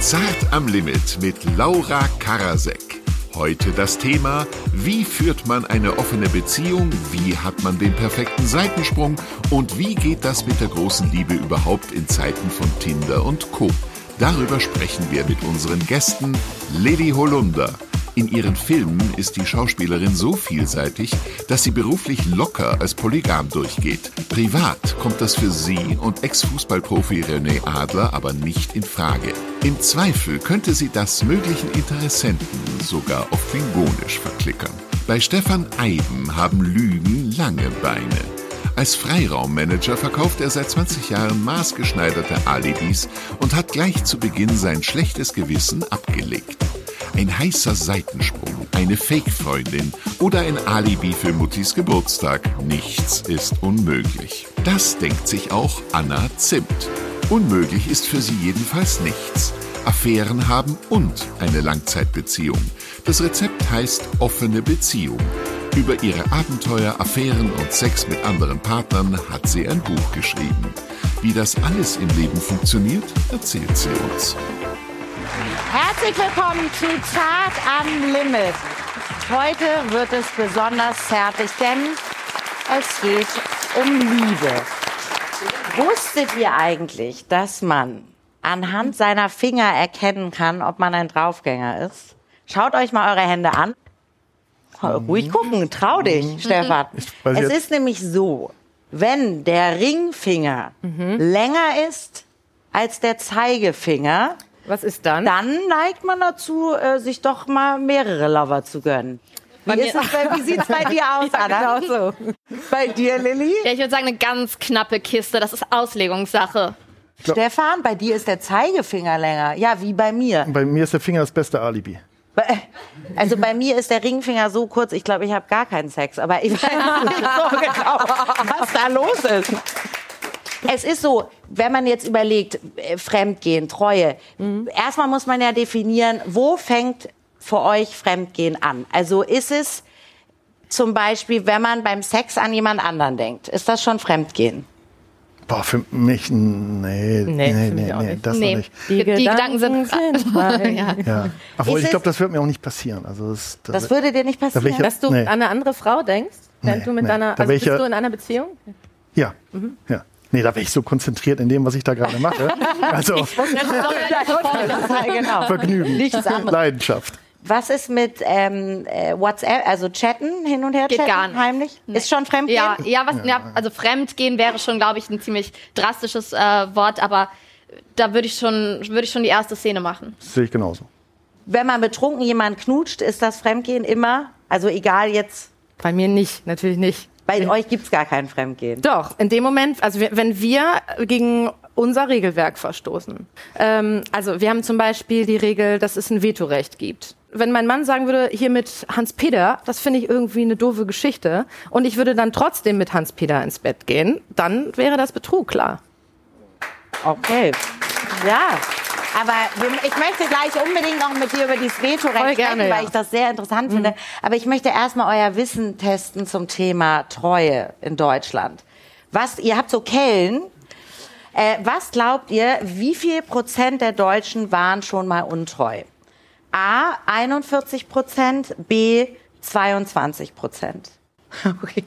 Zart am Limit mit Laura Karasek. Heute das Thema, wie führt man eine offene Beziehung, wie hat man den perfekten Seitensprung und wie geht das mit der großen Liebe überhaupt in Zeiten von Tinder und Co. Darüber sprechen wir mit unseren Gästen Lilly Holunder. In ihren Filmen ist die Schauspielerin so vielseitig, dass sie beruflich locker als Polygam durchgeht. Privat kommt das für sie und Ex-Fußballprofi René Adler aber nicht in Frage. Im Zweifel könnte sie das möglichen Interessenten sogar auf Klingonisch verklickern. Bei Stefan Eiben haben Lügen lange Beine. Als Freiraummanager verkauft er seit 20 Jahren maßgeschneiderte Alibis und hat gleich zu Beginn sein schlechtes Gewissen abgelegt. Ein heißer Seitensprung, eine Fake-Freundin oder ein Alibi für Muttis Geburtstag. Nichts ist unmöglich. Das denkt sich auch Anna Zimt. Unmöglich ist für sie jedenfalls nichts. Affären haben und eine Langzeitbeziehung. Das Rezept heißt offene Beziehung. Über ihre Abenteuer, Affären und Sex mit anderen Partnern hat sie ein Buch geschrieben. Wie das alles im Leben funktioniert, erzählt sie uns. Herzlich willkommen zu Zart am Limit. Heute wird es besonders zärtlich, denn es geht um Liebe. Wusstet ihr eigentlich, dass man anhand seiner Finger erkennen kann, ob man ein Draufgänger ist? Schaut euch mal eure Hände an. Ruhig gucken, trau dich, Stefan. Es ist nämlich so, wenn der Ringfinger länger ist als der Zeigefinger, Was ist dann? dann neigt man dazu, äh, sich doch mal mehrere Lover zu gönnen. Wie, ist es wie sieht's bei dir aus, Anna? Genau so. Bei dir, Lilly? Ja, ich würde sagen, eine ganz knappe Kiste. Das ist Auslegungssache. Stefan, bei dir ist der Zeigefinger länger. Ja, wie bei mir. Bei mir ist der Finger das beste Alibi. Also bei mir ist der Ringfinger so kurz, ich glaube, ich habe gar keinen Sex. Aber ich weiß nicht so genau, was da los ist. Es ist so, wenn man jetzt überlegt, äh, Fremdgehen, Treue, erstmal muss man ja definieren, wo fängt für euch Fremdgehen an? Also ist es zum Beispiel, wenn man beim Sex an jemand anderen denkt, ist das schon Fremdgehen? Boah, für mich, nee, nee, Nee, nee, nee, auch nee, nicht. das Nee. noch nicht. Die, Gedanken sind. ja. Ja. Obwohl, Ist ich glaube, das wird mir auch nicht passieren. Also das, Das würde dir nicht Da passieren. ich ja- Dass du Nee. an eine andere Frau denkst, während Nee, du mit nee. deiner, Da also ich bist ja- du in einer Beziehung? ja, ja. Nee, da wäre ich so konzentriert in dem, was ich da gerade mache. Also genau. Vergnügen, Nichts anderes. Leidenschaft. Was ist mit ähm, äh, WhatsApp, also chatten, hin und her Geht chatten, gar nicht. heimlich? Ist schon Fremdgehen? Ja, ja, was, ja, also Fremdgehen wäre schon, glaube ich, ein ziemlich drastisches äh, Wort, aber da würde ich schon, würde ich schon die erste Szene machen. Das sehe ich genauso. Wenn man betrunken jemanden knutscht, ist das Fremdgehen immer? Also egal jetzt, Bei mir nicht, natürlich nicht. bei euch gibt's gar kein Fremdgehen. Doch, in dem Moment, also wenn wir gegen unser Regelwerk verstoßen. Ähm, also wir haben zum Beispiel die Regel, dass es ein Vetorecht gibt. Wenn mein Mann sagen würde, hier mit Hans-Peter, das finde ich irgendwie eine doofe Geschichte, und ich würde dann trotzdem mit Hans-Peter ins Bett gehen, dann wäre das Betrug, klar. Okay. Ja. Aber ich möchte gleich unbedingt noch mit dir über dieses Vetorecht sprechen, gerne, weil ja. ich das sehr interessant finde. Aber ich möchte erstmal euer Wissen testen zum Thema Treue in Deutschland. Was, ihr habt so Kellen. Äh, was glaubt ihr, wie viel Prozent der Deutschen waren schon mal untreu? A, 41 Prozent, B, 22 Prozent. Okay.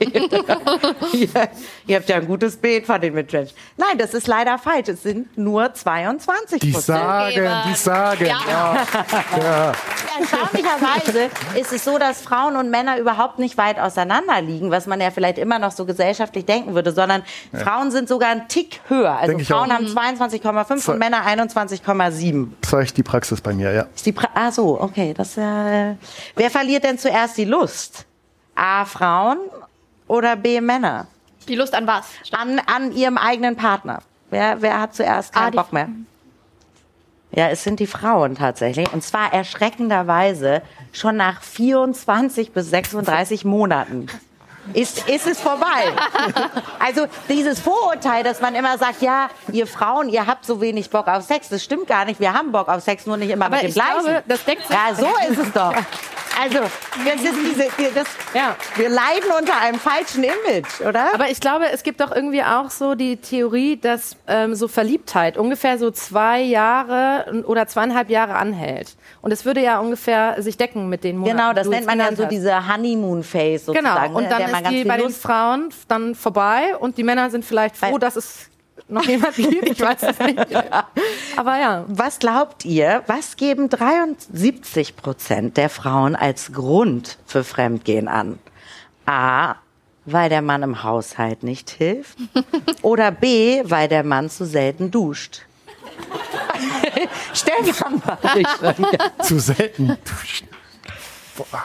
ihr, ihr habt ja ein gutes Bild von den Mitmenschen. Nein, das ist leider falsch. Es sind nur 22 Die Prozent. sagen, die sagen. Ja. Ja. Ja. Erstaunlicherweise ist es so, dass Frauen und Männer überhaupt nicht weit auseinander liegen, was man ja vielleicht immer noch so gesellschaftlich denken würde, sondern Frauen sind sogar einen Tick höher. Also Denk Frauen haben 22,5 Zwei- und Männer 21,7. Zeigt die Praxis bei mir, ja. Ist die pra ah so, okay. Das, äh, wer verliert denn zuerst die Lust? A, Frauen oder B, Männer? Die Lust an was? An, an ihrem eigenen Partner. Wer, wer hat zuerst keinen Ah, Bock mehr? Ja, es sind die Frauen tatsächlich. Und zwar erschreckenderweise schon nach 24 bis 36 Monaten. Ist, ist es vorbei. Also dieses Vorurteil, dass man immer sagt, ja, ihr Frauen, ihr habt so wenig Bock auf Sex, das stimmt gar nicht. Wir haben Bock auf Sex, nur nicht immer Aber mit dem ich gleichen. glaube, das deckt sich- ja, so ist es doch. Also, das ist diese, das, Ja. wir leiden unter einem falschen Image, oder? Aber ich glaube, es gibt doch irgendwie auch so die Theorie, dass ähm, so Verliebtheit ungefähr so zwei Jahre oder zweieinhalb Jahre anhält. Und es würde ja ungefähr sich decken mit den Monaten. genau, das nennt man dann so diese Honeymoon-Phase sozusagen. Genau, und dann ist die bei den Frauen dann vorbei und die Männer sind vielleicht froh, Weil- dass es noch jemand gibt. Ich weiß es nicht. Aber ja. Was glaubt ihr, was geben 73 Prozent der Frauen als Grund für Fremdgehen an? A, weil der Mann im Haushalt nicht hilft. Oder B, weil der Mann zu selten duscht. Stefan mal. Zu selten duschen. Boah.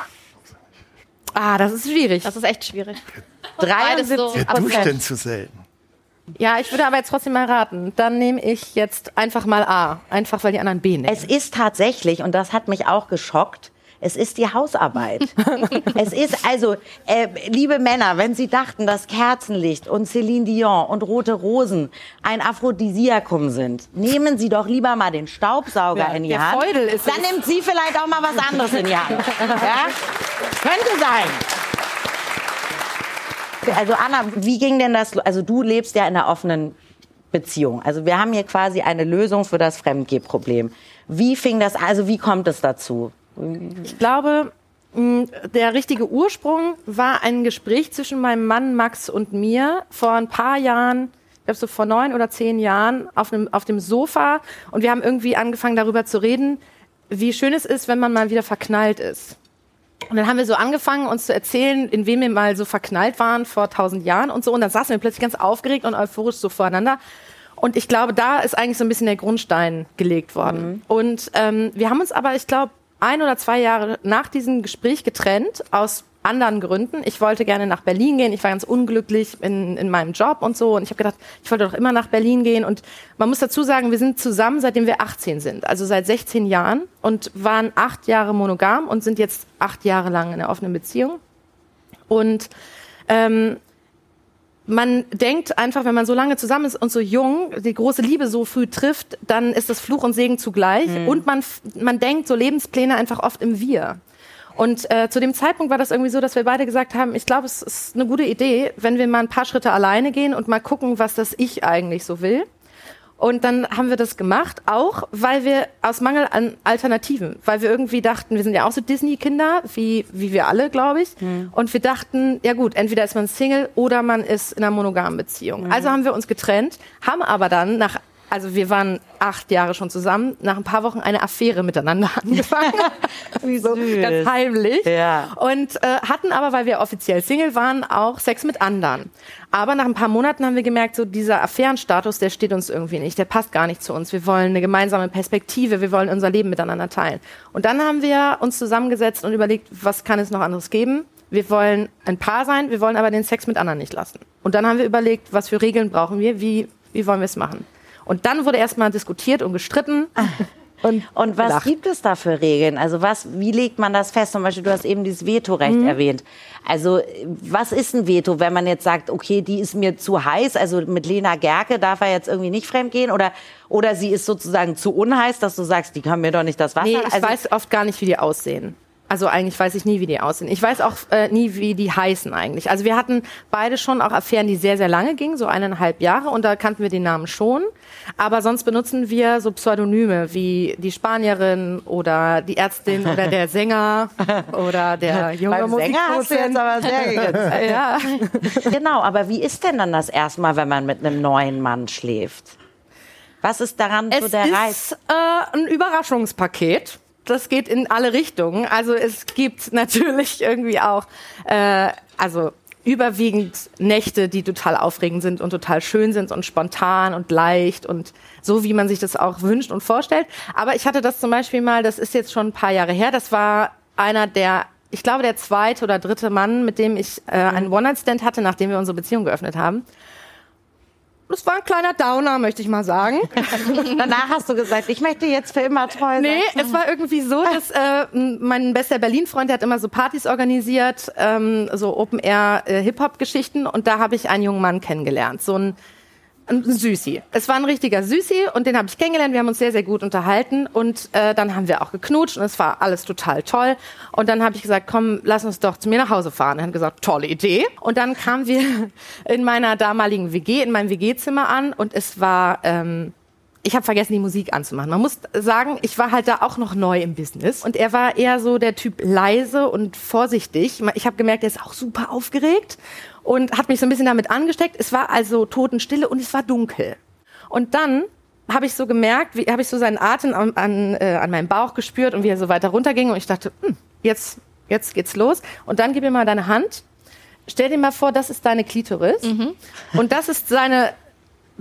Ah, das ist schwierig. Das ist echt schwierig. 73 so- Wer duscht denn zu selten? Ja, ich würde aber jetzt trotzdem mal raten. Dann nehme ich jetzt einfach mal A. Einfach, weil die anderen B nehmen. Es ist tatsächlich, und das hat mich auch geschockt, es ist die Hausarbeit. es ist also, äh, liebe Männer, wenn Sie dachten, dass Kerzenlicht und Celine Dion und rote Rosen ein Aphrodisiakum sind, nehmen Sie doch lieber mal den Staubsauger Ja, in die Hand. Feudel ist Dann es. nimmt sie vielleicht auch mal was anderes in die Hand. Ja? Könnte sein. Also Anna, wie ging denn das? Also du lebst ja in einer offenen Beziehung. Also wir haben hier quasi eine Lösung für das Fremdgehproblem. Wie fing das? Also wie kommt es dazu? Ich glaube, mh, der richtige Ursprung war ein Gespräch zwischen meinem Mann Max und mir vor ein paar Jahren, ich glaube so vor neun oder zehn Jahren, auf, einem, auf dem Sofa. Und wir haben irgendwie angefangen darüber zu reden, wie schön es ist, wenn man mal wieder verknallt ist. Und dann haben wir so angefangen, uns zu erzählen, in wem wir mal so verknallt waren vor tausend Jahren und so. Und dann saßen wir plötzlich ganz aufgeregt und euphorisch so voreinander. Und ich glaube, da ist eigentlich so ein bisschen der Grundstein gelegt worden. Und ähm, wir haben uns aber, ich glaube, ein oder zwei Jahre nach diesem Gespräch getrennt, aus anderen Gründen. Ich wollte gerne nach Berlin gehen. Ich war ganz unglücklich in, in meinem Job und so. Und ich habe gedacht, ich wollte doch immer nach Berlin gehen. Und man muss dazu sagen, wir sind zusammen, seitdem wir 18 sind. Also seit 16 Jahren. Und waren acht Jahre monogam und sind jetzt acht Jahre lang in einer offenen Beziehung. Und ähm, man denkt einfach, wenn man so lange zusammen ist und so jung, die große Liebe so früh trifft, dann ist das Fluch und Segen zugleich. Und man, man denkt so Lebenspläne einfach oft im Wir. Und äh, zu dem Zeitpunkt war das irgendwie so, dass wir beide gesagt haben, ich glaube, es ist eine gute Idee, wenn wir mal ein paar Schritte alleine gehen und mal gucken, was das Ich eigentlich so will. Und dann haben wir das gemacht, auch weil wir aus Mangel an Alternativen, weil wir irgendwie dachten, wir sind ja auch so Disney-Kinder, wie, wie wir alle, glaube ich. Und wir dachten, ja gut, entweder ist man Single oder man ist in einer monogamen Beziehung. Also haben wir uns getrennt, haben aber dann nach, also wir waren acht Jahre schon zusammen, nach ein paar Wochen eine Affäre miteinander angefangen. wie so süß. ganz heimlich. Ja. Und äh, hatten aber, weil wir offiziell Single waren, auch Sex mit anderen. Aber nach ein paar Monaten haben wir gemerkt, so dieser Affärenstatus, der steht uns irgendwie nicht, der passt gar nicht zu uns. Wir wollen eine gemeinsame Perspektive, wir wollen unser Leben miteinander teilen. Und dann haben wir uns zusammengesetzt und überlegt, was kann es noch anderes geben? Wir wollen ein Paar sein, wir wollen aber den Sex mit anderen nicht lassen. Und dann haben wir überlegt, was für Regeln brauchen wir, wie, wie wollen wir es machen? Und dann wurde erstmal diskutiert und gestritten. Und, Und was gelacht. gibt es da für Regeln? Also was, wie legt man das fest? Zum Beispiel, du hast eben dieses Vetorecht Mhm. erwähnt. Also was ist ein Veto, wenn man jetzt sagt, okay, die ist mir zu heiß, also mit Lena Gerke darf er jetzt irgendwie nicht fremdgehen oder, oder sie ist sozusagen zu unheiß, dass du sagst, die kann mir doch nicht das Wasser. Nee, ich also, weiß oft gar nicht, wie die aussehen. Also eigentlich weiß ich nie, wie die aussehen. Ich weiß auch äh, nie, wie die heißen eigentlich. Also wir hatten beide schon auch Affären, die sehr, sehr lange gingen, so eineinhalb Jahre, und da kannten wir den Namen schon. Aber sonst benutzen wir so Pseudonyme wie die Spanierin oder die Ärztin oder der Sänger oder der junge beim Sänger hast du jetzt aber sehr. Ja. Genau, aber wie ist denn dann das erstmal, wenn man mit einem neuen Mann schläft? Was ist daran so Es der Reiz? ist äh, ein Überraschungspaket. Das geht in alle Richtungen. Also es gibt natürlich irgendwie auch, äh, also überwiegend Nächte, die total aufregend sind und total schön sind und spontan und leicht und so, wie man sich das auch wünscht und vorstellt. Aber ich hatte das zum Beispiel mal, das ist jetzt schon ein paar Jahre her, das war einer der, ich glaube, der zweite oder dritte Mann, mit dem ich äh, einen One-Night-Stand hatte, nachdem wir unsere Beziehung geöffnet haben. Das war ein kleiner Downer, möchte ich mal sagen. Danach hast du gesagt, ich möchte jetzt für immer treu sein. Nee, es war irgendwie so, dass äh, mein bester Berlin-Freund, der hat immer so Partys organisiert, ähm, so Open-Air-Hip-Hop-Geschichten und da habe ich einen jungen Mann kennengelernt. So ein ein Süßi. Es war ein richtiger Süßi und den habe ich kennengelernt. Wir haben uns sehr, sehr gut unterhalten und äh, dann haben wir auch geknutscht und es war alles total toll. Und dann habe ich gesagt, komm, lass uns doch zu mir nach Hause fahren. Er hat gesagt, tolle Idee. Und dann kamen wir in meiner damaligen WG, in meinem WG-Zimmer an und es war... Ähm, ich habe vergessen, die Musik anzumachen. Man muss sagen, ich war halt da auch noch neu im Business und er war eher so der Typ leise und vorsichtig. Ich habe gemerkt, er ist auch super aufgeregt und hat mich so ein bisschen damit angesteckt. Es war also Totenstille und es war dunkel. Und dann habe ich so gemerkt, wie habe ich so seinen Atem an, an, äh, an meinem Bauch gespürt und wie er so weiter runterging und ich dachte, hm, jetzt jetzt geht's los und dann gib mir mal deine Hand. Stell dir mal vor, das ist deine Klitoris mhm. und das ist seine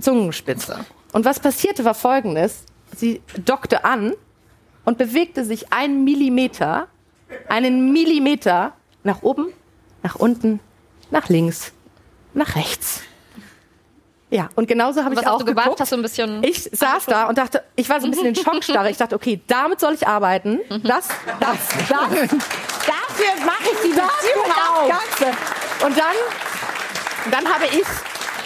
Zungenspitze. Und was passierte war folgendes. Sie dockte an und bewegte sich einen Millimeter, einen Millimeter nach oben, nach unten, nach links, nach rechts. Ja, und genauso habe ich auch hast du geguckt. Hast du ein bisschen ich saß da und dachte, ich war so ein bisschen in Schockstarre. Ich dachte, okay, damit soll ich arbeiten. Das, das, das. Dafür mache ich die Beziehung auf. Ganze. Und dann, dann habe ich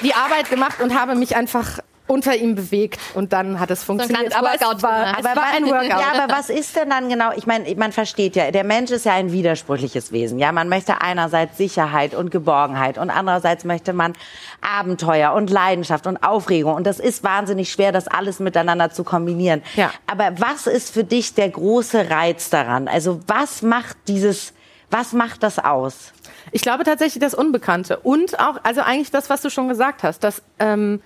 die Arbeit gemacht und habe mich einfach unter ihm bewegt und dann hat es funktioniert. So aber Workout es war, es war ein Workout. Ja, aber was ist denn dann genau? Ich meine, man versteht ja, der Mensch ist ja ein widersprüchliches Wesen. Ja, man möchte einerseits Sicherheit und Geborgenheit und andererseits möchte man Abenteuer und Leidenschaft und Aufregung und das ist wahnsinnig schwer, das alles miteinander zu kombinieren. Ja. Aber was ist für dich der große Reiz daran? Also was macht dieses, was macht das aus? Ich glaube tatsächlich das Unbekannte und auch, also eigentlich das, was du schon gesagt hast, dass ähm,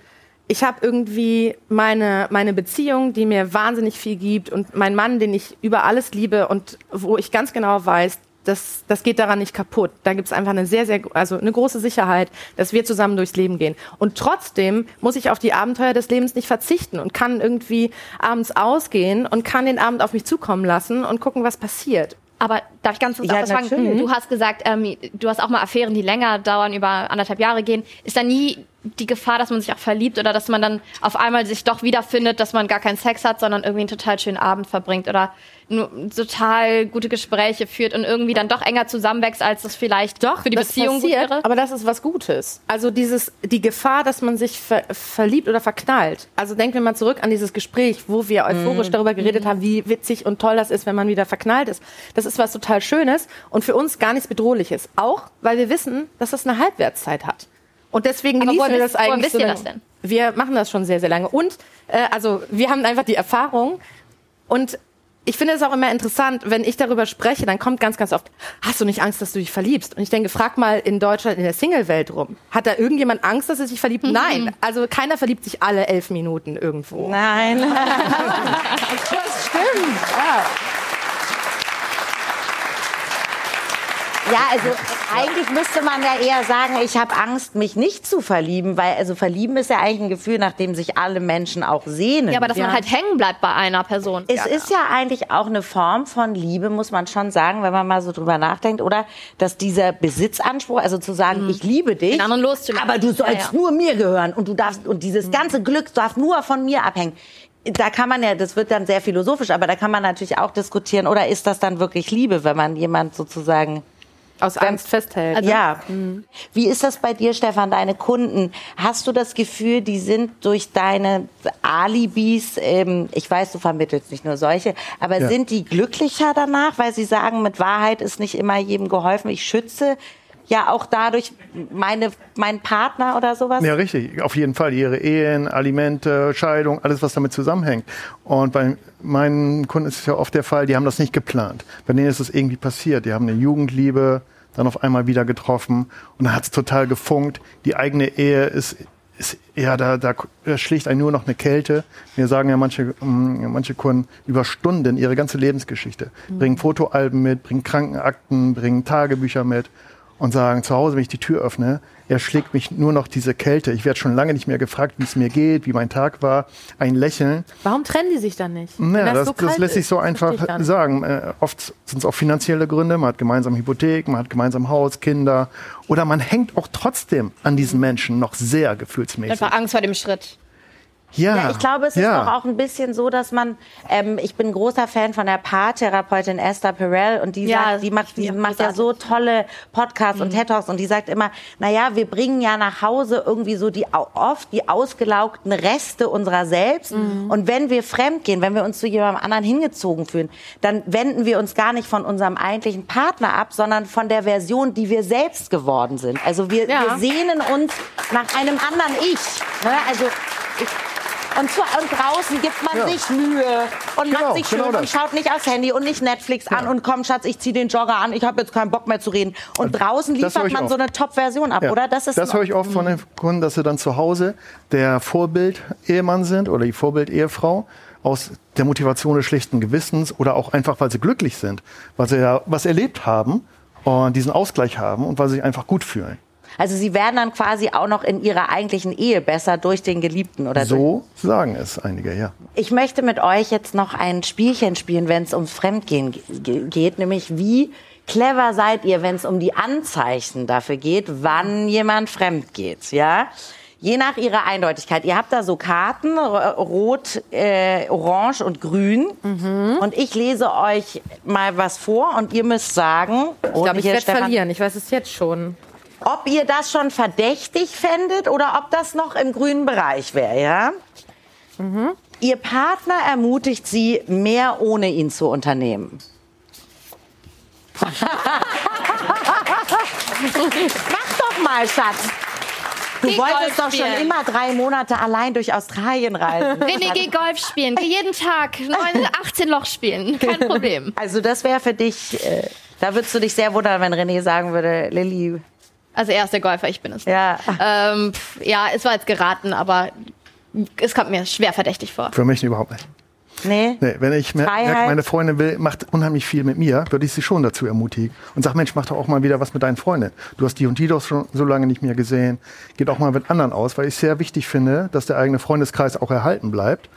ich habe irgendwie meine, meine Beziehung, die mir wahnsinnig viel gibt und mein Mann, den ich über alles liebe und wo ich ganz genau weiß, das, das geht daran nicht kaputt. Da gibt's einfach eine sehr, sehr, also eine große Sicherheit, dass wir zusammen durchs Leben gehen. Und trotzdem muss ich auf die Abenteuer des Lebens nicht verzichten und kann irgendwie abends ausgehen und kann den Abend auf mich zukommen lassen und gucken, was passiert. Aber darf ich ganz kurz Ja, fragen? Du hast gesagt, ähm, du hast auch mal Affären, die länger dauern, über anderthalb Jahre gehen. Ist da nie die Gefahr, dass man sich auch verliebt oder dass man dann auf einmal sich doch wiederfindet, dass man gar keinen Sex hat, sondern irgendwie einen total schönen Abend verbringt oder nur total gute Gespräche führt und irgendwie dann doch enger zusammenwächst, als das vielleicht Doch, für die Beziehung gut passiert, wäre? aber das ist was Gutes. Also dieses, die Gefahr, dass man sich ver verliebt oder verknallt. Also denken wir mal zurück an dieses Gespräch, wo wir euphorisch darüber geredet haben, wie witzig und toll das ist, wenn man wieder verknallt ist. Das ist was total Schönes und für uns gar nichts Bedrohliches. Auch, weil wir wissen, dass das eine Halbwertszeit hat. Und deswegen Aber genießen woher wir das woher eigentlich wisst so ihr das denn? Wir machen das schon sehr, sehr lange. Und äh, also wir haben einfach die Erfahrung und ich finde es auch immer interessant, wenn ich darüber spreche, dann kommt ganz, ganz oft, hast du nicht Angst, dass du dich verliebst? Und ich denke, frag mal in Deutschland in der Single-Welt rum. Hat da irgendjemand Angst, dass er sich verliebt? Nein. Also keiner verliebt sich alle elf Minuten irgendwo. Nein. Das stimmt. Ja. Ja, also eigentlich müsste man ja eher sagen, ich habe Angst, mich nicht zu verlieben, weil also verlieben ist ja eigentlich ein Gefühl, nach dem sich alle Menschen auch sehnen. Ja, aber dass man halt hängen bleibt bei einer Person. es ist ja eigentlich auch eine Form von Liebe, muss man schon sagen, wenn man mal so drüber nachdenkt, oder? Dass dieser Besitzanspruch, also zu sagen, ich liebe dich, Den anderen loszulassen. aber du sollst Ja, ja. nur mir gehören und du darfst und dieses ganze Glück darf nur von mir abhängen. Da kann man ja, das wird dann sehr philosophisch, aber da kann man natürlich auch diskutieren, oder ist das dann wirklich Liebe, wenn man jemand sozusagen Aus Angst festhält. ja. Wie ist das bei dir, Stefan, deine Kunden? Hast du das Gefühl, die sind durch deine Alibis, ähm, ich weiß, du vermittelst nicht nur solche, aber Ja. sind die glücklicher danach, weil sie sagen, mit Wahrheit ist nicht immer jedem geholfen, ich schütze ja auch dadurch meine, meinen Partner oder sowas? Ja, richtig. Auf jeden Fall. Ihre Ehen, Alimente, Scheidung, alles, was damit zusammenhängt. Und bei meinen Kunden ist es ja oft der Fall, die haben das nicht geplant. Bei denen ist es irgendwie passiert. Die haben eine Jugendliebe dann auf einmal wieder getroffen und dann hat es total gefunkt. Die eigene Ehe ist, ist ja, da, da schlägt einen nur noch eine Kälte. Mir sagen ja manche, ähm, manche Kunden über Stunden ihre ganze Lebensgeschichte. Bringen Fotoalben mit, bringen Krankenakten, bringen Tagebücher mit und sagen, zu Hause, wenn ich die Tür öffne, erschlägt mich nur noch diese Kälte. Ich werde schon lange nicht mehr gefragt, wie es mir geht, wie mein Tag war. Ein Lächeln. Warum trennen die sich dann nicht? Naja, das, so das lässt sich so Das einfach sagen. Äh, oft sind es auch finanzielle Gründe. Man hat gemeinsam Hypothek, man hat gemeinsam Haus, Kinder. Oder man hängt auch trotzdem an diesen Menschen noch sehr gefühlsmäßig. Einfach Angst vor dem Schritt. Ja, Ja, ich glaube, es ist ja. doch auch ein bisschen so, dass man, ähm, ich bin großer Fan von der Paartherapeutin Esther Perel und die Ja, sagt, die macht, die ja, macht ja so tolle Podcasts und TED Talks und die sagt immer, na ja, wir bringen ja nach Hause irgendwie so die, oft die ausgelaugten Reste unserer selbst und wenn wir fremd gehen, wenn wir uns zu jemandem anderen hingezogen fühlen, dann wenden wir uns gar nicht von unserem eigentlichen Partner ab, sondern von der Version, die wir selbst geworden sind. Also wir, Ja. wir sehnen uns nach einem anderen Ich. Ne? Also ich, und, zu, und draußen gibt man Ja. sich Mühe und Genau, macht sich schön genau und schaut nicht aufs Handy und nicht Netflix an und komm Schatz, ich zieh den Jogger an, ich habe jetzt keinen Bock mehr zu reden. Und draußen liefert man oft. so eine Top-Version ab, Ja. oder? Das ist das höre ich oft von den Kunden, dass sie dann zu Hause der Vorbild-Ehemann sind oder die Vorbild-Ehefrau aus der Motivation des schlechten Gewissens oder auch einfach, weil sie glücklich sind, weil sie ja was erlebt haben und diesen Ausgleich haben und weil sie sich einfach gut fühlen. Also sie werden dann quasi auch noch in ihrer eigentlichen Ehe besser durch den Geliebten oder So sagen es einige, ja. Ich möchte mit euch jetzt noch ein Spielchen spielen, wenn es ums Fremdgehen ge- geht, nämlich wie clever seid ihr, wenn es um die Anzeichen dafür geht, wann jemand fremd geht, ja? Je nach ihrer Eindeutigkeit. Ihr habt da so Karten, rot, äh, orange und grün. Und ich lese euch mal was vor und ihr müsst sagen, Ich glaube, ich werde verlieren. Ich weiß es jetzt schon. Ob ihr das schon verdächtig fändet oder ob das noch im grünen Bereich wäre, ja? Ihr Partner ermutigt sie, mehr ohne ihn zu unternehmen. Mach doch mal, Schatz. Du Geh wolltest Golf doch schon spielen. immer drei Monate allein durch Australien reisen. René, geh Golf spielen. Geh jeden Tag 9, 18 Loch spielen. Kein Problem. Also das wäre für dich, äh, da würdest du dich sehr wundern, wenn René sagen würde, Lilly, Also er ist der Golfer, ich bin es. nicht. ja. Ähm, pf, ja, es war jetzt geraten, aber es kommt mir schwer verdächtig vor. Für mich überhaupt nicht. Nee? Nee, wenn ich mer- Freiheit. merke, meine Freundin will, macht unheimlich viel mit mir, würde ich sie schon dazu ermutigen und sag, Mensch, mach doch auch mal wieder was mit deinen Freundinnen. Du hast die und die doch schon so lange nicht mehr gesehen. Geht auch mal mit anderen aus, weil ich sehr wichtig finde, dass der eigene Freundeskreis auch erhalten bleibt.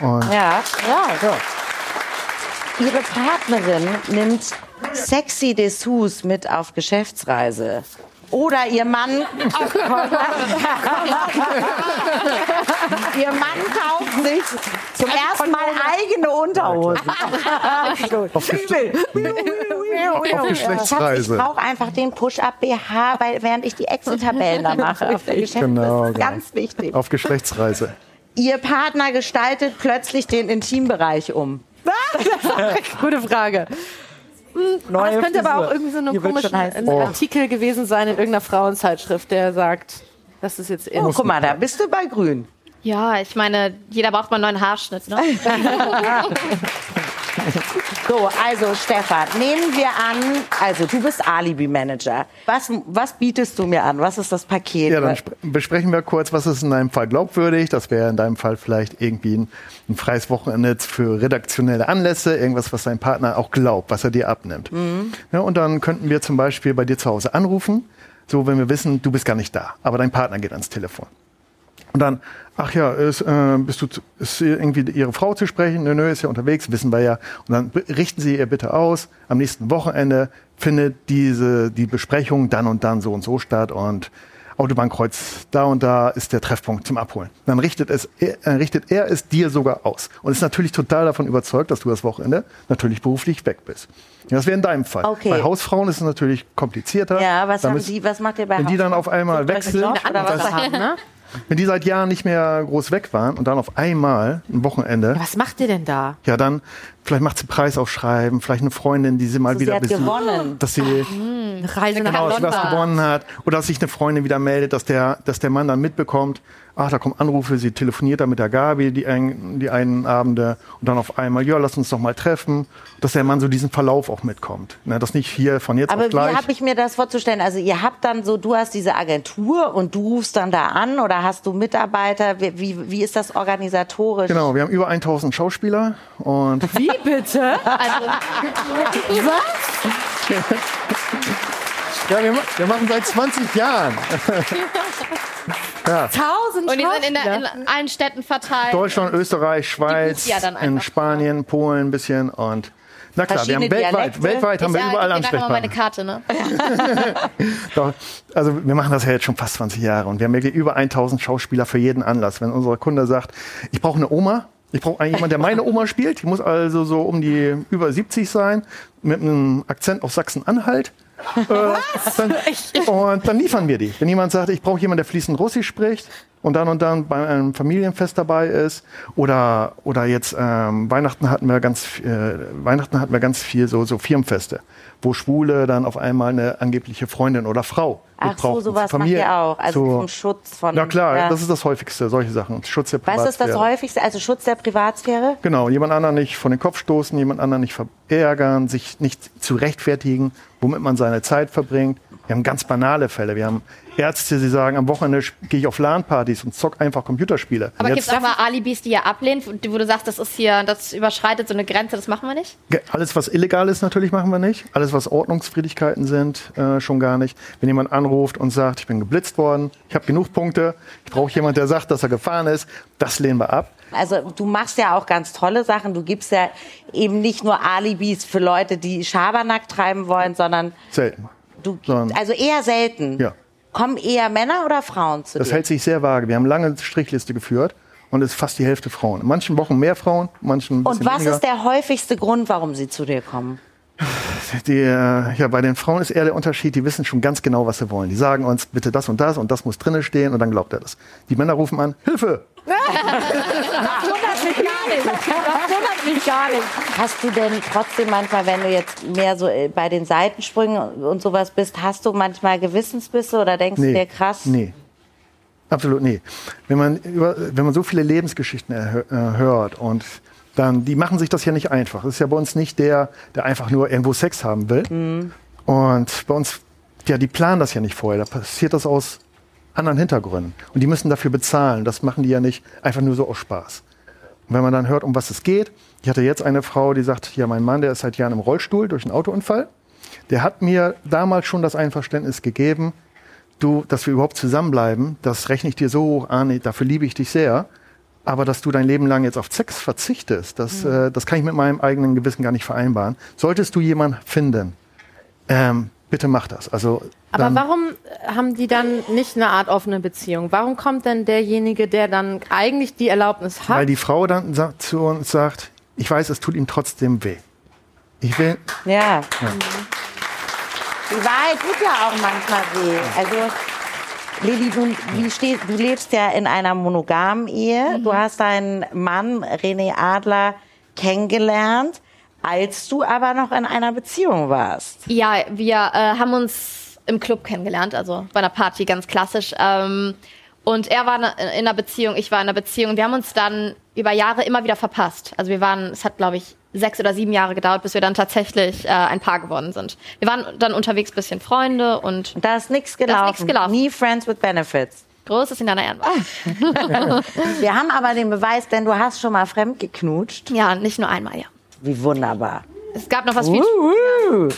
Und Ja, ja, so. Ihre Partnerin nimmt sexy Dessous mit auf Geschäftsreise. Oder ihr Mann. ihr Mann kauft sich zum ersten Mal eigene Unterhosen. auf, Schatz, ich Geschlechtsreise. brauche einfach den Push-Up BH, weil, während ich die Excel-Tabellen da mache auf der Geschäftsreise. Genau, das ist genau. ganz wichtig. Auf Geschlechtsreise. Ihr Partner gestaltet plötzlich den Intimbereich um. Gute Frage. Neue Das könnte aber Frisur. auch irgendwie so ein Oh. Artikel gewesen sein in irgendeiner Frauenzeitschrift, der sagt, das ist jetzt in. Oh, guck mal, da bist du bei Grün. Ja, ich meine, jeder braucht mal einen neuen Haarschnitt. Ne? So, also Stefan, nehmen wir an, also du bist Alibi-Manager. Was, was bietest du mir an? Was ist das Paket? Ja, dann sp- besprechen wir kurz, was ist in deinem Fall glaubwürdig. Das wäre in deinem Fall vielleicht irgendwie ein, ein freies Wochenende für redaktionelle Anlässe, irgendwas, was dein Partner auch glaubt, was er dir abnimmt. Ja, und dann könnten wir zum Beispiel bei dir zu Hause anrufen, so wenn wir wissen, du bist gar nicht da, aber dein Partner geht ans Telefon. Und dann, ach ja, ist, äh, bist du zu, ist irgendwie ihre Frau zu sprechen? Nö, nö, ist ja unterwegs, wissen wir ja. Und dann richten Sie ihr bitte aus, am nächsten Wochenende findet diese, die Besprechung dann und dann so und so statt und Autobahnkreuz da und da ist der Treffpunkt zum Abholen. Dann richtet, es, er, äh, richtet er es dir sogar aus und ist natürlich total davon überzeugt, dass du das Wochenende natürlich beruflich weg bist. Ja, das wäre in deinem Fall. Okay. Bei Hausfrauen ist es natürlich komplizierter. ja, was, haben müssen- die, was macht ihr bei Wenn die dann auf einmal wechseln, oder was? das- haben, ne? Wenn die seit Jahren nicht mehr groß weg waren und dann auf einmal ein Wochenende, Was macht ihr denn da? ja dann, vielleicht macht sie Preisaufschreiben, vielleicht eine Freundin, die sie mal Sie wieder hat besucht, gewonnen. dass sie Eine Reise nach genau, dass sie was gewonnen hat oder dass sich eine Freundin wieder meldet, dass der, dass der Mann dann mitbekommt, ach, da kommen Anrufe, sie telefoniert da mit der Gabi die, ein, die einen Abende und dann auf einmal, ja, lass uns doch mal treffen, dass der Mann so diesen Verlauf auch mitkommt. Ne, das nicht hier von jetzt Aber auf wie gleich. habe ich mir das vorzustellen? Also ihr habt dann so, du hast diese Agentur und du rufst dann da an oder hast du Mitarbeiter? Wie, wie, wie ist das organisatorisch? Genau, wir haben über 1000 Schauspieler und Wie bitte? Also, ja, wir, wir machen seit 20 Jahren. Ja. Tausend Und die sind in, der, in allen Städten verteilt. Deutschland, Österreich, Schweiz, ja in. Spanien, Polen ein bisschen und na klar, wir haben weltweit, weltweit haben wir ich, überall mal meine Ansprechpartner. Karte, ne? Doch, also wir machen das ja jetzt schon fast 20 Jahre und wir haben wirklich über 1000 Schauspieler für jeden Anlass. Wenn unser Kunde sagt, ich brauche eine Oma, ich brauche jemanden, der meine Oma spielt, die muss also so um die über 70 sein, mit einem Akzent auf Sachsen-Anhalt. Äh, dann, und dann liefern wir die. Wenn jemand sagt, ich brauche jemanden, der fließend Russisch spricht und dann und dann bei einem Familienfest dabei ist oder oder jetzt ähm, Weihnachten hatten wir ganz äh, Weihnachten hatten wir ganz viel so so Firmenfeste, wo Schwule dann auf einmal eine angebliche Freundin oder Frau Ach so, sowas macht ihr auch. Also so- zum Schutz von. Na klar, ja. das ist das häufigste, solche Sachen. Schutz der Was ist das Privatsphäre. häufigste? Also Schutz der Privatsphäre? Genau, jemand anderen nicht vor den Kopf stoßen, jemand anderen nicht verärgern, sich nicht zu rechtfertigen, womit man seine Zeit verbringt. Wir haben ganz banale Fälle. Wir haben Ärzte, die sagen, am Wochenende gehe ich auf LAN-Partys und zock einfach Computerspiele. Aber gibt es auch mal Alibis, die ihr ablehnt, wo du sagst, das ist hier, das überschreitet so eine Grenze, das machen wir nicht? Alles, was illegal ist, natürlich machen wir nicht. Alles, was Ordnungswidrigkeiten sind, äh, schon gar nicht. Wenn jemand anruft und sagt, ich bin geblitzt worden, ich habe genug Punkte, ich brauche jemanden, der sagt, dass er gefahren ist, das lehnen wir ab. Also du machst ja auch ganz tolle Sachen. Du gibst ja eben nicht nur Alibis für Leute, die Schabernack treiben wollen, sondern Selten. du, Sondern- also eher selten. Ja. Kommen eher Männer oder Frauen zu Das dir? hält sich sehr vage. Wir haben lange Strichliste geführt und es ist fast die Hälfte Frauen. In manchen Wochen mehr Frauen, manchen ein bisschen Und was weniger. ist der häufigste Grund, warum sie zu dir kommen? Die, äh, ja, bei den Frauen ist eher der Unterschied, die wissen schon ganz genau, was sie wollen. Die sagen uns, bitte das und das und das muss drinnen stehen und dann glaubt er das. Die Männer rufen an, Hilfe! Wundert mich gar nicht. Das wundert mich gar nicht. Hast du denn trotzdem manchmal, wenn du jetzt mehr so äh, bei den Seitensprüngen und sowas bist, hast du manchmal Gewissensbisse oder denkst du dir krass? Nee. Absolut nee. Wenn man, über, wenn man so viele Lebensgeschichten äh, hört und dann, die machen sich das ja nicht einfach. Das ist ja bei uns nicht der, der einfach nur irgendwo Sex haben will. Mhm. Und bei uns, ja, die planen das ja nicht vorher. Da passiert das aus anderen Hintergründen. Und die müssen dafür bezahlen. Das machen die ja nicht einfach nur so aus Spaß. Und wenn man dann hört, um was es geht, ich hatte jetzt eine Frau, die sagt, ja, mein Mann, der ist seit Jahren im Rollstuhl durch einen Autounfall. Der hat mir damals schon das Einverständnis gegeben, du, dass wir überhaupt zusammenbleiben, das rechne ich dir so hoch an, dafür liebe ich dich sehr. Aber dass du dein Leben lang jetzt auf Sex verzichtest, das, äh, das kann ich mit meinem eigenen Gewissen gar nicht vereinbaren. Solltest du jemanden finden, ähm, bitte mach das. Also Aber warum haben die dann nicht eine Art offene Beziehung? Warum kommt denn derjenige, der dann eigentlich die Erlaubnis hat? Weil die Frau dann sa- zu uns sagt, ich weiß, es tut ihm trotzdem weh. Ich will, Ja. Die Wahrheit tut ja auch manchmal weh. Also, Lilly, du, wie stehst, du lebst ja in einer monogamen Ehe. Du hast deinen Mann, René Adler, kennengelernt, als du aber noch in einer Beziehung warst. Ja, wir äh, haben uns im Club kennengelernt, also bei einer Party, ganz klassisch. Ähm, und er war ne- in einer Beziehung, ich war in einer Beziehung. Wir haben uns dann über Jahre immer wieder verpasst. Also wir waren, es hat, glaube ich, sechs oder sieben Jahre gedauert, bis wir dann tatsächlich äh, ein Paar geworden sind. Wir waren dann unterwegs bisschen Freunde und Da ist nichts gelaufen. gelaufen. Nie Friends with Benefits. Großes in deiner Ehrenwahl. Wir haben aber den Beweis, denn du hast schon mal fremd geknutscht. Ja, nicht nur einmal, ja. Wie wunderbar. Es gab noch was viel. Uhu.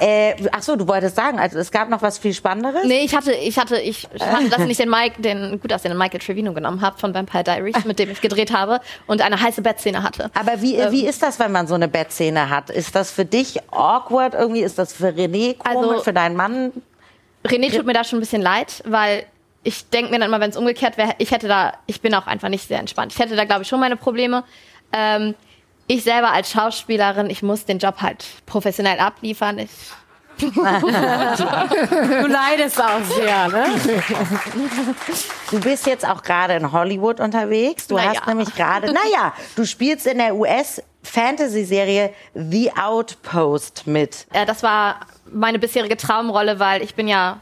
äh, ach so, du wolltest sagen, also es gab noch was viel Spannenderes? Nee, ich hatte, ich hatte, ich hatte, dass ich den Mike, den gut aussehenden Michael Trevino genommen habe von Vampire Diaries, mit dem ich gedreht habe und eine heiße Bettszene hatte. Aber wie, Ähm. wie ist das, wenn man so eine Bettszene hat? Ist das für dich awkward irgendwie? Ist das für René komisch, Also- für deinen Mann? René tut mir da schon ein bisschen leid, weil ich denke mir dann immer, wenn es umgekehrt wäre, ich hätte da, ich bin auch einfach nicht sehr entspannt. Ich hätte da, glaube ich, schon meine Probleme. Ähm, ich selber als Schauspielerin, ich muss den Job halt professionell abliefern. Ich, du leidest auch sehr, ne? Du bist jetzt auch gerade in Hollywood unterwegs. Du Na hast ja. nämlich gerade, naja, du spielst in der US-Fantasy-Serie The Outpost mit. äh, das war meine bisherige Traumrolle, weil ich bin ja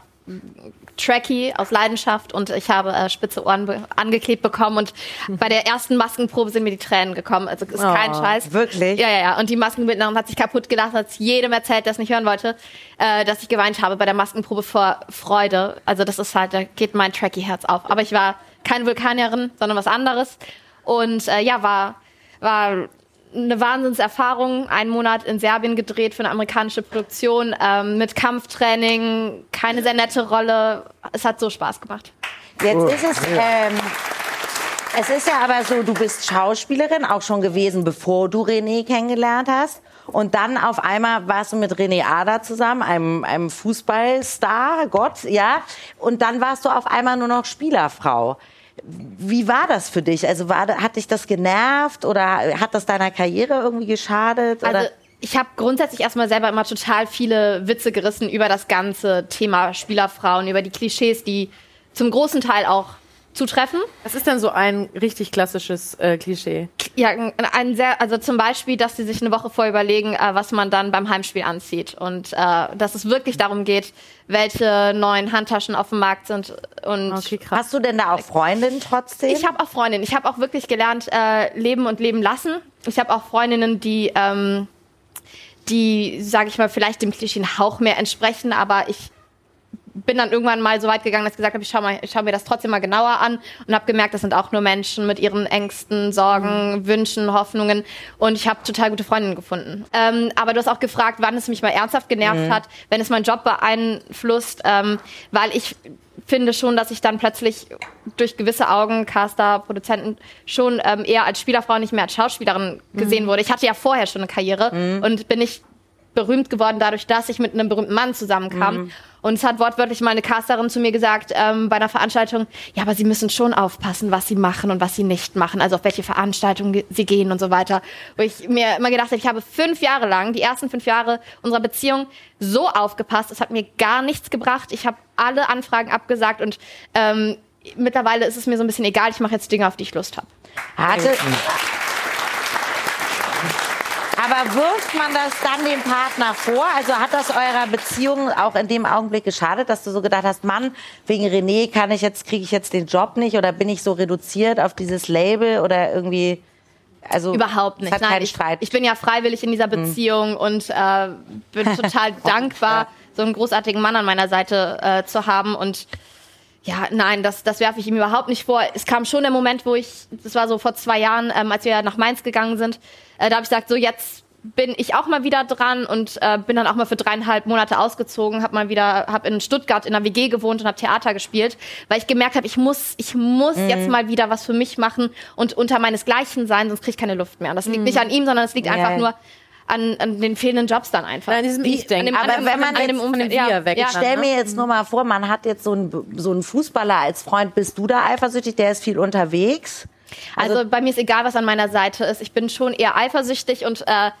Tracky aus Leidenschaft und ich habe äh, spitze Ohren be angeklebt bekommen und bei der ersten Maskenprobe sind mir die Tränen gekommen. Also ist kein Oh, Scheiß. wirklich? Ja, ja, ja. Und die Maskenbildnerin hat sich kaputt gelacht, hat jedem erzählt, der es nicht hören wollte, äh, dass ich geweint habe bei der Maskenprobe vor Freude. Also das ist halt, da geht mein Tracky-Herz auf. Aber ich war keine Vulkanierin, sondern was anderes. Und äh, ja, war, war eine Wahnsinnserfahrung. Einen Monat in Serbien gedreht für eine amerikanische Produktion ähm, mit Kampftraining, keine sehr nette Rolle. Es hat so Spaß gemacht. Jetzt ist es, ähm, es ist ja aber so, du bist Schauspielerin, auch schon gewesen, bevor du René kennengelernt hast. Und dann auf einmal warst du mit René Ada zusammen, einem, einem Fußballstar, Gott, ja. Und dann warst du auf einmal nur noch Spielerfrau. Wie war das für dich? Also war, hat dich das genervt oder hat das deiner Karriere irgendwie geschadet? Oder? Also ich habe grundsätzlich erstmal selber immer total viele Witze gerissen über das ganze Thema Spielerfrauen, über die Klischees, die zum großen Teil auch zutreffen. Was ist denn so ein richtig klassisches äh, Klischee? Ja, ein, ein sehr, also zum Beispiel, dass sie sich eine Woche vorher überlegen, äh, was man dann beim Heimspiel anzieht und äh, dass es wirklich darum geht, welche neuen Handtaschen auf dem Markt sind und Okay, krass. Hast du denn da auch Freundinnen trotzdem? ich habe auch Freundinnen. Ich habe auch wirklich gelernt, äh, leben und leben lassen. Ich habe auch Freundinnen, die, ähm, die, sage ich mal, vielleicht dem Klischee einen Hauch mehr entsprechen, aber ich bin dann irgendwann mal so weit gegangen, dass ich gesagt habe, ich schaue mal, ich schau mir das trotzdem mal genauer an und habe gemerkt, das sind auch nur Menschen mit ihren Ängsten, Sorgen, Wünschen, Hoffnungen und ich habe total gute Freundinnen gefunden. Ähm, aber du hast auch gefragt, wann es mich mal ernsthaft genervt hat, wenn es meinen Job beeinflusst, ähm, weil ich finde schon, dass ich dann plötzlich durch gewisse Augen, Caster, Produzenten, schon ähm, eher als Spielerfrau, nicht mehr als Schauspielerin gesehen wurde. Ich hatte ja vorher schon eine Karriere und bin nicht berühmt geworden dadurch, dass ich mit einem berühmten Mann zusammenkam. Und es hat wortwörtlich mal eine Casterin zu mir gesagt ähm, bei einer Veranstaltung, ja, aber Sie müssen schon aufpassen, was Sie machen und was Sie nicht machen, also auf welche Veranstaltungen ge- Sie gehen und so weiter. Wo ich mir immer gedacht habe, ich habe fünf Jahre lang, die ersten fünf Jahre unserer Beziehung, so aufgepasst, es hat mir gar nichts gebracht. Ich habe alle Anfragen abgesagt und ähm, mittlerweile ist es mir so ein bisschen egal, ich mache jetzt Dinge, auf die ich Lust habe. Hatte. Aber wirft man das dann dem Partner vor? Also hat das eurer Beziehung auch in dem Augenblick geschadet, dass du so gedacht hast, Mann, wegen René kann ich jetzt, kriege ich jetzt den Job nicht oder bin ich so reduziert auf dieses Label oder irgendwie, also. Überhaupt nicht. Nein, ich, Streit. ich bin ja freiwillig in dieser Beziehung und äh, bin total dankbar, so einen großartigen Mann an meiner Seite äh, zu haben. Und ja, nein, das, das werfe ich ihm überhaupt nicht vor. Es kam schon der Moment, wo ich, das war so vor zwei Jahren, ähm, als wir nach Mainz gegangen sind, äh, da habe ich gesagt, so jetzt bin ich auch mal wieder dran und äh, bin dann auch mal für dreieinhalb Monate ausgezogen, habe mal wieder, habe in Stuttgart in einer WG gewohnt und habe Theater gespielt, weil ich gemerkt habe, ich muss, ich muss jetzt mal wieder was für mich machen und unter meinesgleichen sein, sonst kriege ich keine Luft mehr. Und das liegt nicht an ihm, sondern es liegt Ja, einfach ja. nur an, an den fehlenden Jobs dann einfach. Nein, diesem Wie- Ich-Denken. aber wenn man an jetzt von dem Wir weg- ja, Ich stell mir jetzt nur mal vor, man hat jetzt so einen, so einen Fußballer als Freund. Bist du da eifersüchtig? Der ist viel unterwegs. Also, bei mir ist egal, was an meiner Seite ist. Ich bin schon eher eifersüchtig und äh,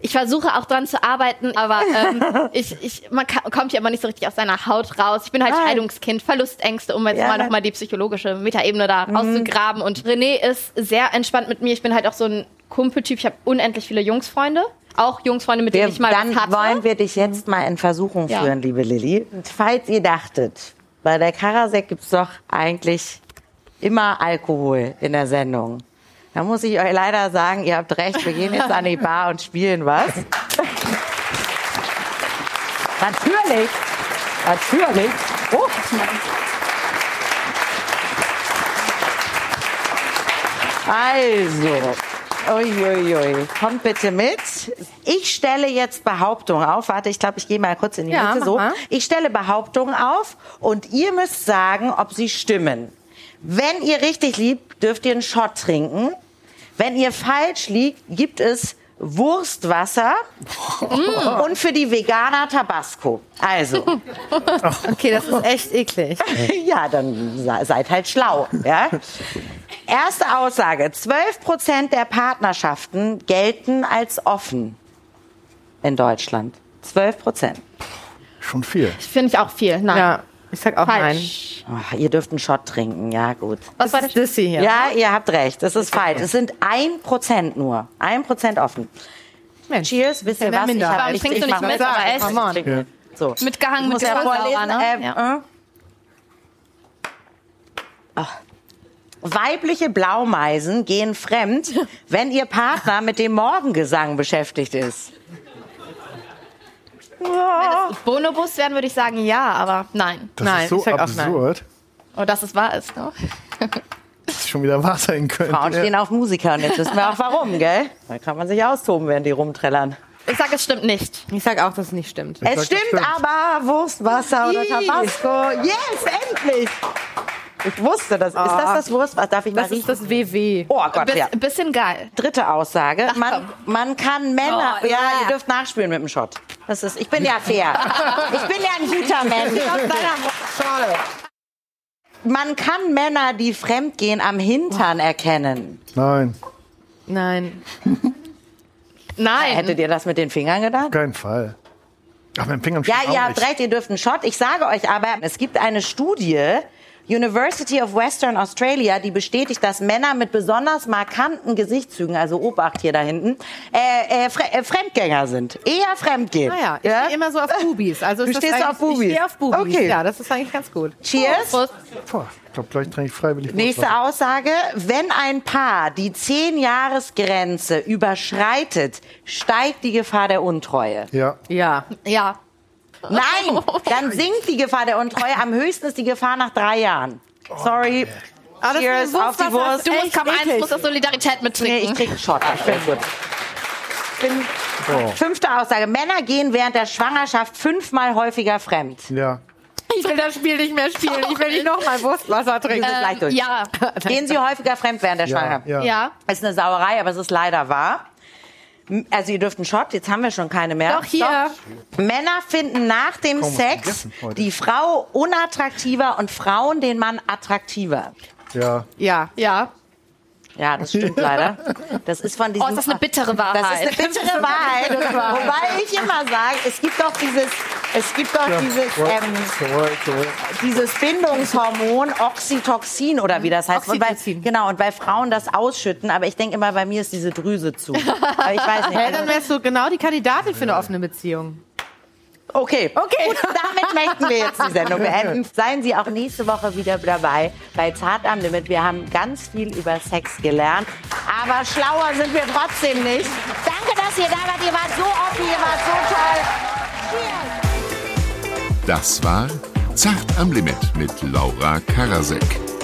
ich versuche auch dran zu arbeiten, aber ähm, ich, ich, man ka- kommt ja immer nicht so richtig aus seiner Haut raus. Ich bin halt Nein. Scheidungskind, Verlustängste, um jetzt Ja, mal nochmal die psychologische Metaebene da rauszugraben. Und René ist sehr entspannt mit mir. Ich bin halt auch so ein Kumpeltyp. Ich habe unendlich viele Jungsfreunde. Auch Jungsfreunde, mit Wir, denen ich mal dann was hatte. wollen wir dich jetzt mal in Versuchung Ja. führen, liebe Lilly. Falls ihr dachtet, bei der Karasek gibt's doch eigentlich immer Alkohol in der Sendung. Da muss ich euch leider sagen, ihr habt recht, wir gehen jetzt an die Bar und spielen was. Natürlich. Natürlich. Oh. Also, uiuiui, kommt bitte mit. Ich stelle jetzt Behauptungen auf. Warte, ich glaube, ich gehe mal kurz in die Ja, Mitte. So. mal. Ich stelle Behauptungen auf und ihr müsst sagen, ob sie stimmen. Wenn ihr richtig liegt, dürft ihr einen Shot trinken. Wenn ihr falsch liegt, gibt es Wurstwasser und für die Veganer Tabasco. Also, Okay, das ist echt eklig. ja, dann se- seid halt schlau. Ja? Erste Aussage. 12 Prozent der Partnerschaften gelten als offen in Deutschland. 12 Prozent. Schon viel. Finde ich auch viel. Nein. Ja, ich sag auch Falsch. Oh, ihr dürft einen Shot trinken, ja gut. Was war nein. das? Das ist Dissy hier. Ja, ihr habt recht, das ist falsch. Es sind ein Prozent nur. Ein Prozent offen. Mensch. Cheers, wisst ihr Ja, was? Minderheit. hab Warum nicht- trinkst du nicht mit? Aber on. Ja. So. Mitgehangen Ich mit muss ja Kohlensäure, vorlesen. ne? Ja. äh. Weibliche Blaumeisen gehen fremd, wenn ihr Partner mit dem Morgengesang beschäftigt ist. Bonobus werden würde ich sagen ja, aber nein. Das Nein, ist so ich sag auch nein. absurd. Oh, dass es wahr ist, ne? dass es schon wieder wahr sein könnte. Frauen stehen auf Musiker und jetzt wissen wir auch warum, gell? Da kann man sich austoben, während die rumträllern. Ich sag, es stimmt nicht. Ich sag auch, dass es nicht stimmt. Es sag, das stimmt, stimmt. aber Wurstwasser oder. Tabasco. Yes, endlich! Ich wusste das. Ist das das Wurstwasser? Darf ich mal Das riechen? ist das WW. oh Gott, Biss, ja. Bisschen geil. Dritte Aussage. Man, man kann Männer. Oh, ja, ja. ihr dürft nachspielen mit dem Shot. Das ist, ich bin ja fair. Ich bin ja ein guter Mensch. Schale. Man kann Männer, die fremdgehen, am Hintern erkennen. Nein, Nein. Nein. Hättet ihr das mit den Fingern gedacht? auf keinen Fall. Ach, mit dem Finger Ja, ihr habt recht, ihr dürft einen Shot. Ich sage euch aber, es gibt eine Studie, University of Western Australia, die bestätigt, dass Männer mit besonders markanten Gesichtszügen, also Obacht hier da hinten, äh, äh, Fre äh, Fremdgänger sind. Eher Fremdgehen. Naja, ich stehe immer so auf Bubis. Also Du stehst auf Bubis? Ich stehe auf Bubis. Okay. Ja, das ist eigentlich ganz gut. Cheers. Prost. Boah, ich glaube, gleich trinke ich freiwillig Nächste Wurstwasser. Aussage. Wenn ein Paar die 10-Jahres-Grenze überschreitet, steigt die Gefahr der Untreue. Ja, Ja. Ja. Nein, dann sinkt die Gefahr der Untreue. Am höchsten ist die Gefahr nach drei Jahren. Sorry. Aber das Cheers auf die. Wurst. Du musst kaum eins, musst aus Solidarität Nee, mittrinken. ich krieg einen Shot. Ich bin gut. Bin, Oh. Fünfte Aussage. Männer gehen während der Schwangerschaft fünfmal häufiger fremd. ja. Ich will das Spiel nicht mehr spielen. Ich will nicht noch mal Wurstwasser trinken. Wir sind gleich durch. ja. Gehen sie häufiger fremd während der Ja, Schwangerschaft? ja. Ja. Ist eine Sauerei, aber es ist leider wahr. Also ihr dürft einen Shot, jetzt haben wir schon keine mehr. Doch, hier. Männer finden nach dem was Sex die Frau unattraktiver und Frauen den Mann attraktiver. Ja, Ja. Ja. Ja, das stimmt leider. Das ist von diesem. Oh, ist das eine bittere Wahrheit. Das ist eine bittere Wahrheit. Wobei ich immer sage, es gibt doch dieses, es gibt doch dieses, ähm, dieses Bindungshormon Oxytocin oder wie das heißt. Und bei, genau, und bei Frauen das ausschütten, aber ich denke immer, bei mir ist diese Drüse zu. Aber ich weiß nicht. Hä, dann wärst du genau die Kandidatin für eine offene Beziehung. okay, okay. Gut, damit möchten wir jetzt die Sendung beenden. Seien Sie auch nächste Woche wieder dabei bei Zart am Limit. Wir haben ganz viel über Sex gelernt, aber schlauer sind wir trotzdem nicht. Danke, dass ihr da wart. Ihr wart so offen, ihr wart so toll. Cheers. Das war Zart am Limit mit Laura Karasek.